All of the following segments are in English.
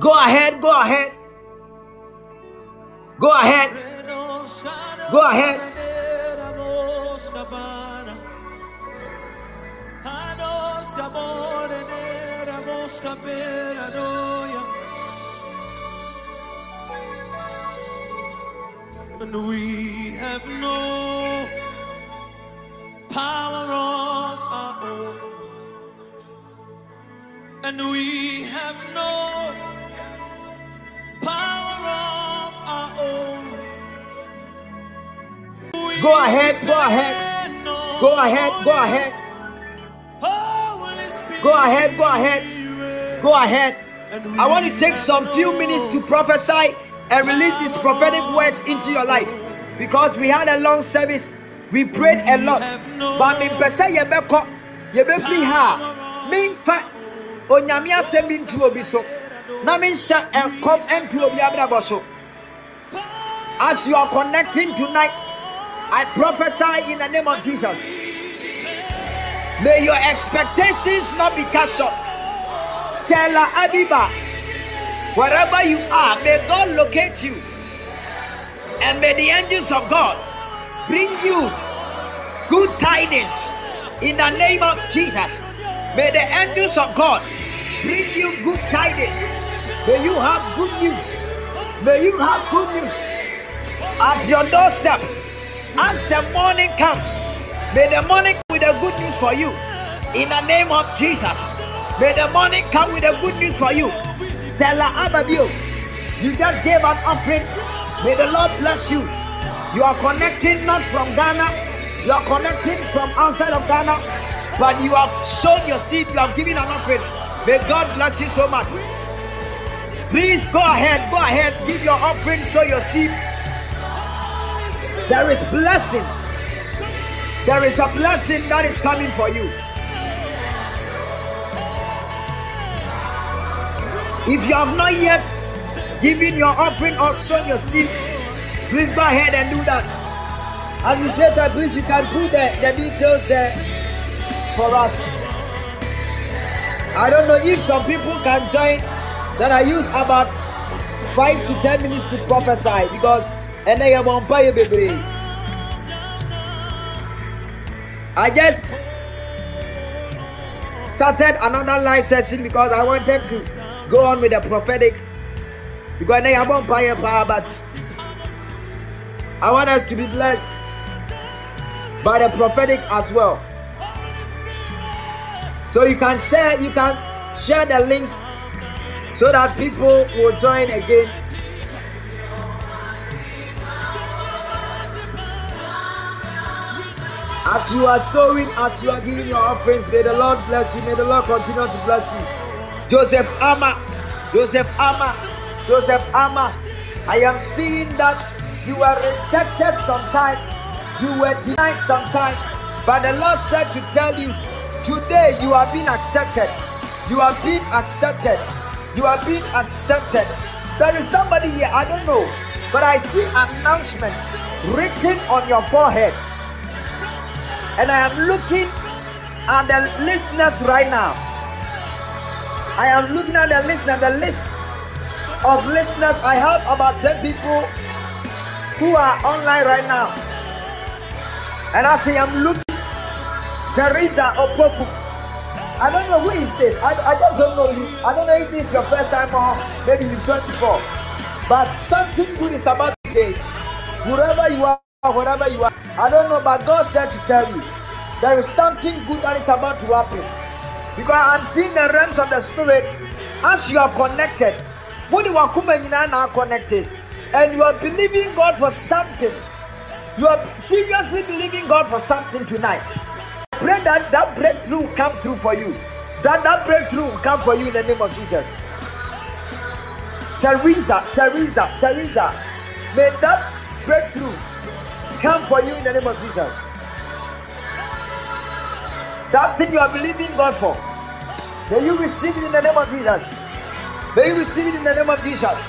Go ahead, go ahead. Go ahead. Go ahead. And we have no power of And we have no power of our own. We Go ahead, go ahead. Oh, go ahead, go ahead. Go ahead, go ahead. Go ahead. I want to take some few minutes to prophesy and release these prophetic words into your life because we had a long service. We prayed a lot. But me pesa yebeko yebefri ha. Me fa onyame asɛm bi ntu obi so. Na me nhyɛ ɛkɔm ntu obi abrabɔ so. As you are connecting tonight, I prophesy in the name of Jesus. May your expectations not be cast off Stella Abiba, wherever you are, may God locate you. And may the angels of God bring you good tidings in the name of Jesus. May the angels of God bring you good tidings. May you have good news. May you have good news at your doorstep. As the morning comes, may the morning come with a good news for you. In the name of Jesus, may the morning come with the good news for you. Stella Ababio, you just gave an offering. May the Lord bless you. You are connecting not from Ghana, you are connecting from outside of Ghana, but you have sown your seed, you have given an offering. May God bless you so much. Please go ahead, go ahead, give your offering, sow your seed. There is blessing. There is a blessing that is coming for you. If you have not yet given your offering or sown your seed, please go ahead and do that. Administrator, please, you can put the, the details there for us. I don't know if some people can join, then I use about five to ten minutes to prophesy because and I am on fire, baby. I just started another live session because I wanted to go on with the prophetic because I am on fire, power, but I want us to be blessed by the prophetic as well. So you can share, you can share the link so that people will join again. As you are sowing, as you are giving your offerings, may the Lord bless you. May the Lord continue to bless you. Joseph Ama, Joseph Ama, Joseph Ama. I am seeing that you were rejected sometime, you were denied sometime, but the Lord said to tell you, today you are being accepted. You are being accepted. You are being accepted. There is somebody here, I don't know, but I see announcements written on your forehead. And I am looking at the listeners right now. I am looking at the listener, the list of listeners. I have about 10 people who are online right now. And I am looking, Teresa. I don't know who is this. I, I just don't know you. I don't know if this is your first time or maybe you first before. But something good is about today. Wherever you are, wherever you are. I don't know, but God said to tell you there is something good that is about to happen. Because I'm seeing the realms of the spirit as you are connected. When you are are connected, and you are believing God for something, you are seriously believing God for something tonight. Pray that that breakthrough come through for you. That that breakthrough come for you in the name of Jesus. Teresa, Teresa, Teresa, may that breakthrough come for you in the name of Jesus. That thing you are believing God for, may you receive it in the name of Jesus. May you receive it in the name of Jesus.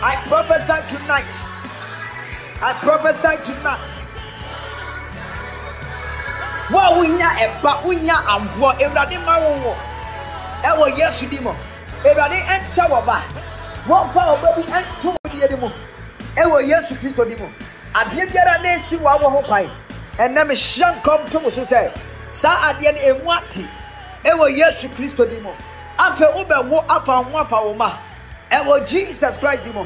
I prophesy tonight. I prophesy tonight. Wa wunya eba wunya aboɔ ewurade ma wo wɔ ɛwɔ yesu di mu awurade ɛnkyɛ wɔ ba. Wɔmfa ɔba bi ɛnto wɔ die di mu ɛwɔ yesu kristo di mu adeɛ biara na esi wɔ awɔ ho kwan ɛnna mehyɛ nkɔm to mo so sɛ saa adeɛ no emu ate. Ɛwɔ yesu kristo di mu afei wobɛwo afa ho afa wo ma. Ɛwɔ jesus christ di mu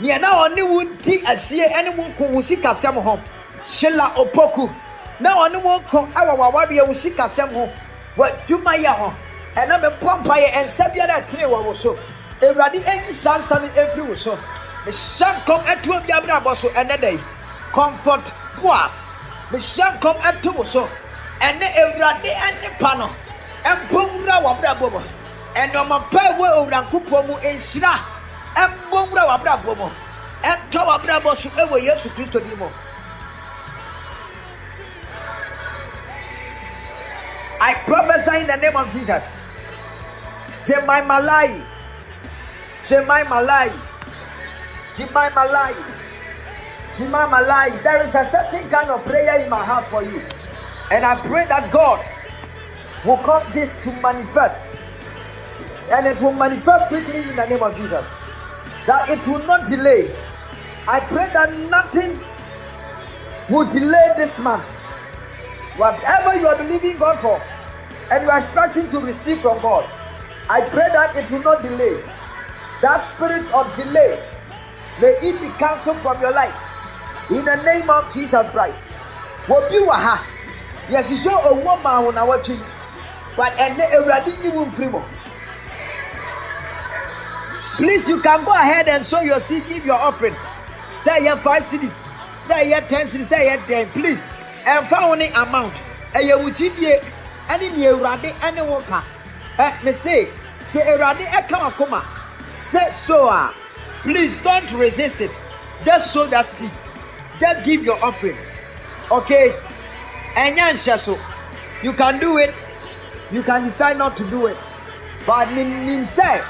nea na ɔne wo di asie ɛne wo wo sikasɛm ho. Hyela opoku na ɔne wo ko ɛwɔ wawadeɛ wo sikasɛm ho w'adwuma yɛ ho ɛna mepɔ mpaeɛ ɛnsa biara ɛtene wɔ wo so. Awurade ɛnyi saa nsa no ɛfiri wo so. Mehyɛ nkɔm ɛto obi abrabɔ so ɛnɛ da yi comfort boa mehyɛ nkɔm ɛto wo so. Ɛne awurade ɛne pa no ɛmpɔ nwura w'abrabɔ mu ɛnɔɔma pa ɛwɔ owurankopɔn mu nhyira ɛmbɔ nwura w'abrabɔ mu ɛntɔ w'abrabɔ so ɛwɔ yesu kristo din mu I prophesy in the name of Jesus. Jemai Malai. Jemai Malai. Jemai Malai. Jemai Malai. There is a certain kind of prayer in my heart for you. And I pray that God will cause this to manifest. And it will manifest quickly in the name of Jesus. That it will not delay. I pray that nothing will delay this month. Whatever you are believing God for and you are expecting to receive from God, I pray that it will not delay. That spirit of delay, may it be cancelled from your life. In the name of Jesus Christ. Wobi ha. Yɛhyehyɛ owó maa wo na wɔtwe. But ɛnɛ Awurade nyi wo mfiri mu. Please, you can go ahead and sow your seed, give your offering. Say your five cities, say your ten cities, say your ten. Please, and found amount. Ɛyɛ wo gyidie ɛne nea Awurade ɛne wo ka. Ɛ me say, sɛ Awurade ɛka wakoma, say so a, please don't resist it. Just sow that seed. Just give your offering. Okay? Ɛnyɛ nhyɛ so. You can do it. You can decide not to do it. But nim sɛ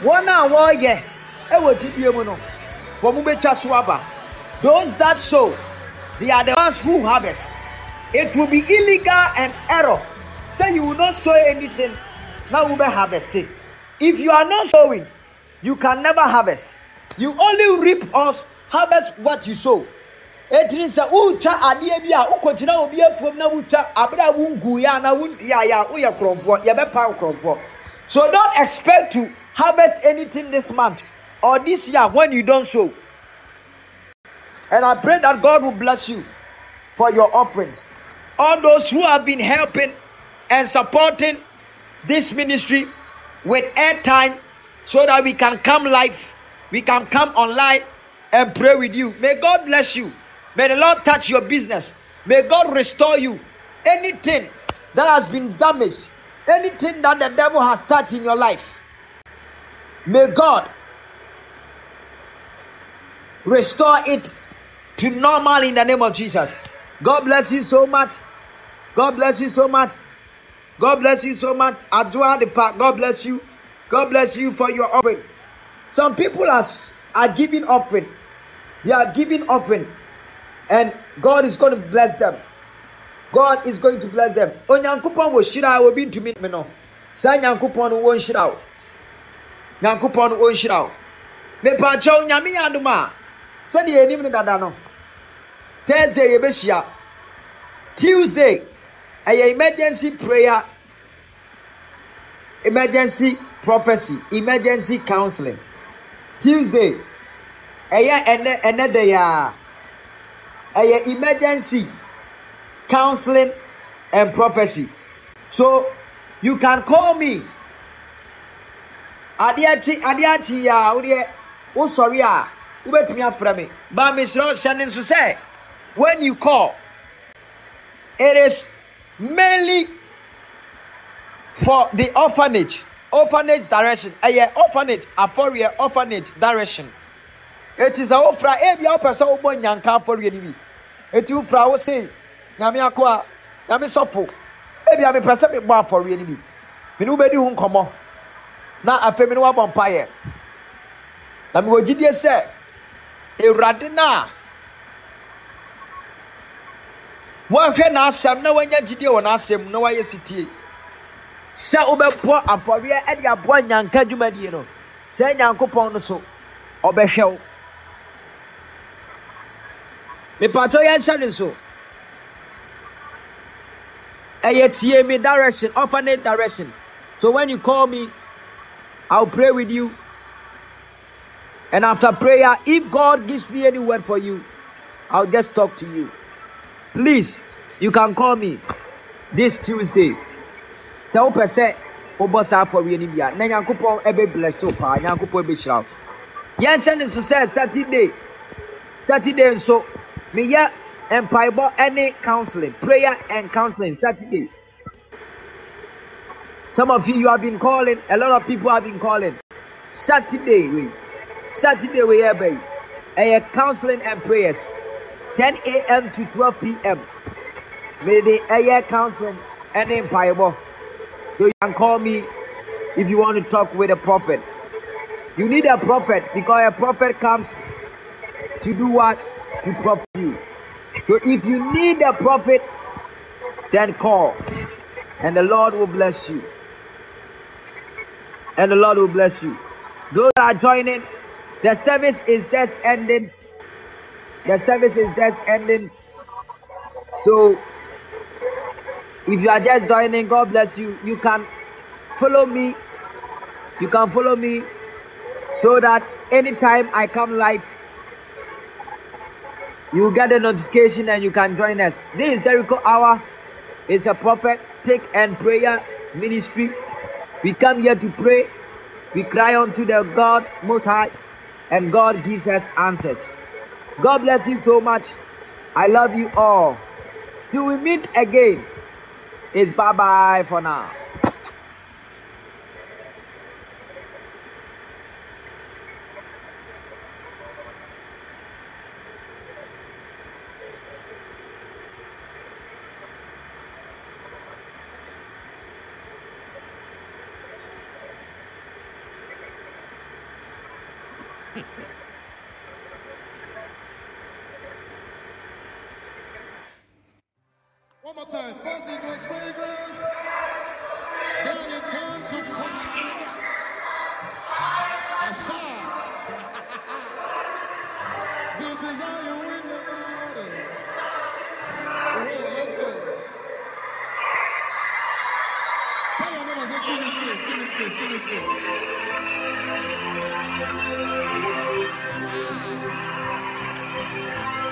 wɔn a wɔreyɛ ɛwɔ gyidie mu no, wɔn mo betwa so aba. Those that sow, they are the ones who harvest. It will be illegal and error. Say you will not sow anything, now will be harvested. If you are not sowing, you can never harvest. You only reap or harvest what you sow. Etiri sɛ wotwa adeɛ bi a wokɔgyina obi afuom na wotwa abere a wongu yɛ a na won yɛ a woyɛ korɔmfoɔ. So don't expect to harvest anything this month or this year when you don't sow. And I pray that God will bless you for your offerings. All those who have been helping and supporting this ministry with airtime so that we can come live, we can come online and pray with you. May God bless you. May the Lord touch your business. May God restore you. Anything that has been damaged, anything that the devil has touched in your life, may God restore it to normal in the name of Jesus. God bless you so much. God bless you so much. God bless you so much. Adua the park. God bless you. God bless you for your offering. Some people are, are giving offering. They are giving offering. And God is going to bless them. God is going to bless them. Onyankopɔn wɔ hyira a obi ntumi me no. Saa nyankopɔn no wɔ nhyira wo. Nyankopɔn no wɔ nhyira wo. Mepaakyɛw nyame yɛ adom a sɛdeɛ anim no dada no. Thursday yɛbɛhyia. Tuesday ɛyɛ emergency prayer emergency prophecy emergency counseling. Tuesday ɛyɛ ɛnɛ ɛnɛ de ya ɛyɛ emergency counseling and prophecy. So you can call me. Adeɛ akyi adeɛ akyi ya wodeɛ wosɔre wobɛtumi afrɛ me baa mesrɛ hyɛ nso sɛ when you call it is mainly for the orphanage. Orphanage direction. Ɛyɛ orphanage. Afɔreɛ orphanage direction. Eti sɛ wofra ebi a wopɛ sɛ wobɔ nyanka afɔreɛ no bi. Eti wofra wo se nyame ako eh, a nyame sɔfo ebi a sɛ mebɔ afɔreɛ no bi. Mene wobɛdi ho nkɔmmɔ na afei mene wabɔ mpaeɛ. Na mewɔ gyidie sɛ awurade no a wɔhwɛ n'asɛm na wɔanya gyidie wɔ n'asɛm na wɔayɛ sitie. Sɛ wobɛbɔ afɔreɛ de aboa nyanka dwumadie no sɛ nyankopɔn no so ɔbɛhwɛ wo. Mepatɔ yɛnhyɛ ne so. Ɛyɛ tie me direction orphanage direction. So when you call me i'll pray with you. And after prayer if god gives me any word for you i'll just talk to you please you can call me this tuesday. Sɛ wopɛ sɛ wobɔ saa afɔreɛ no bia na nyankopɔn ɛbɛbless wo paa nyankopɔn ɛbɛhyira wo. Yɛnhyɛ ne so sɛ saturday saturday nso meyɛ mpaebɔ ɛne counseling prayer and counseling saturday some of you you have been calling a lot of people have been calling. Saturday wei saturday wei yɛ bɛyi ɛyɛ counseling and prayers 10 a.m. to 12 p.m. mede ɛyɛ counseling ɛne mpaebɔ so you can call me if you want to talk with a prophet you need a prophet because a prophet comes to do what to prop you so if you need a prophet, then call, and the Lord will bless you. And the Lord will bless you. Those that are joining, the service is just ending. The service is just ending. So, if you are just joining, God bless you. You can follow me. You can follow me so that anytime I come live, you get a notification and you can join us. This is Jericho Hour. It's a prophetic and prayer ministry. We come here to pray. We cry unto the God Most High, and God gives us answers. God bless you so much. I love you all. Till we meet again, it's bye bye for now. One more time. First it was fragrance, then it turned to fire. A fire. this is how you win the battle. Oh, let's go. Tell your neighbor, say, give me space, give me space, give me space. Ah.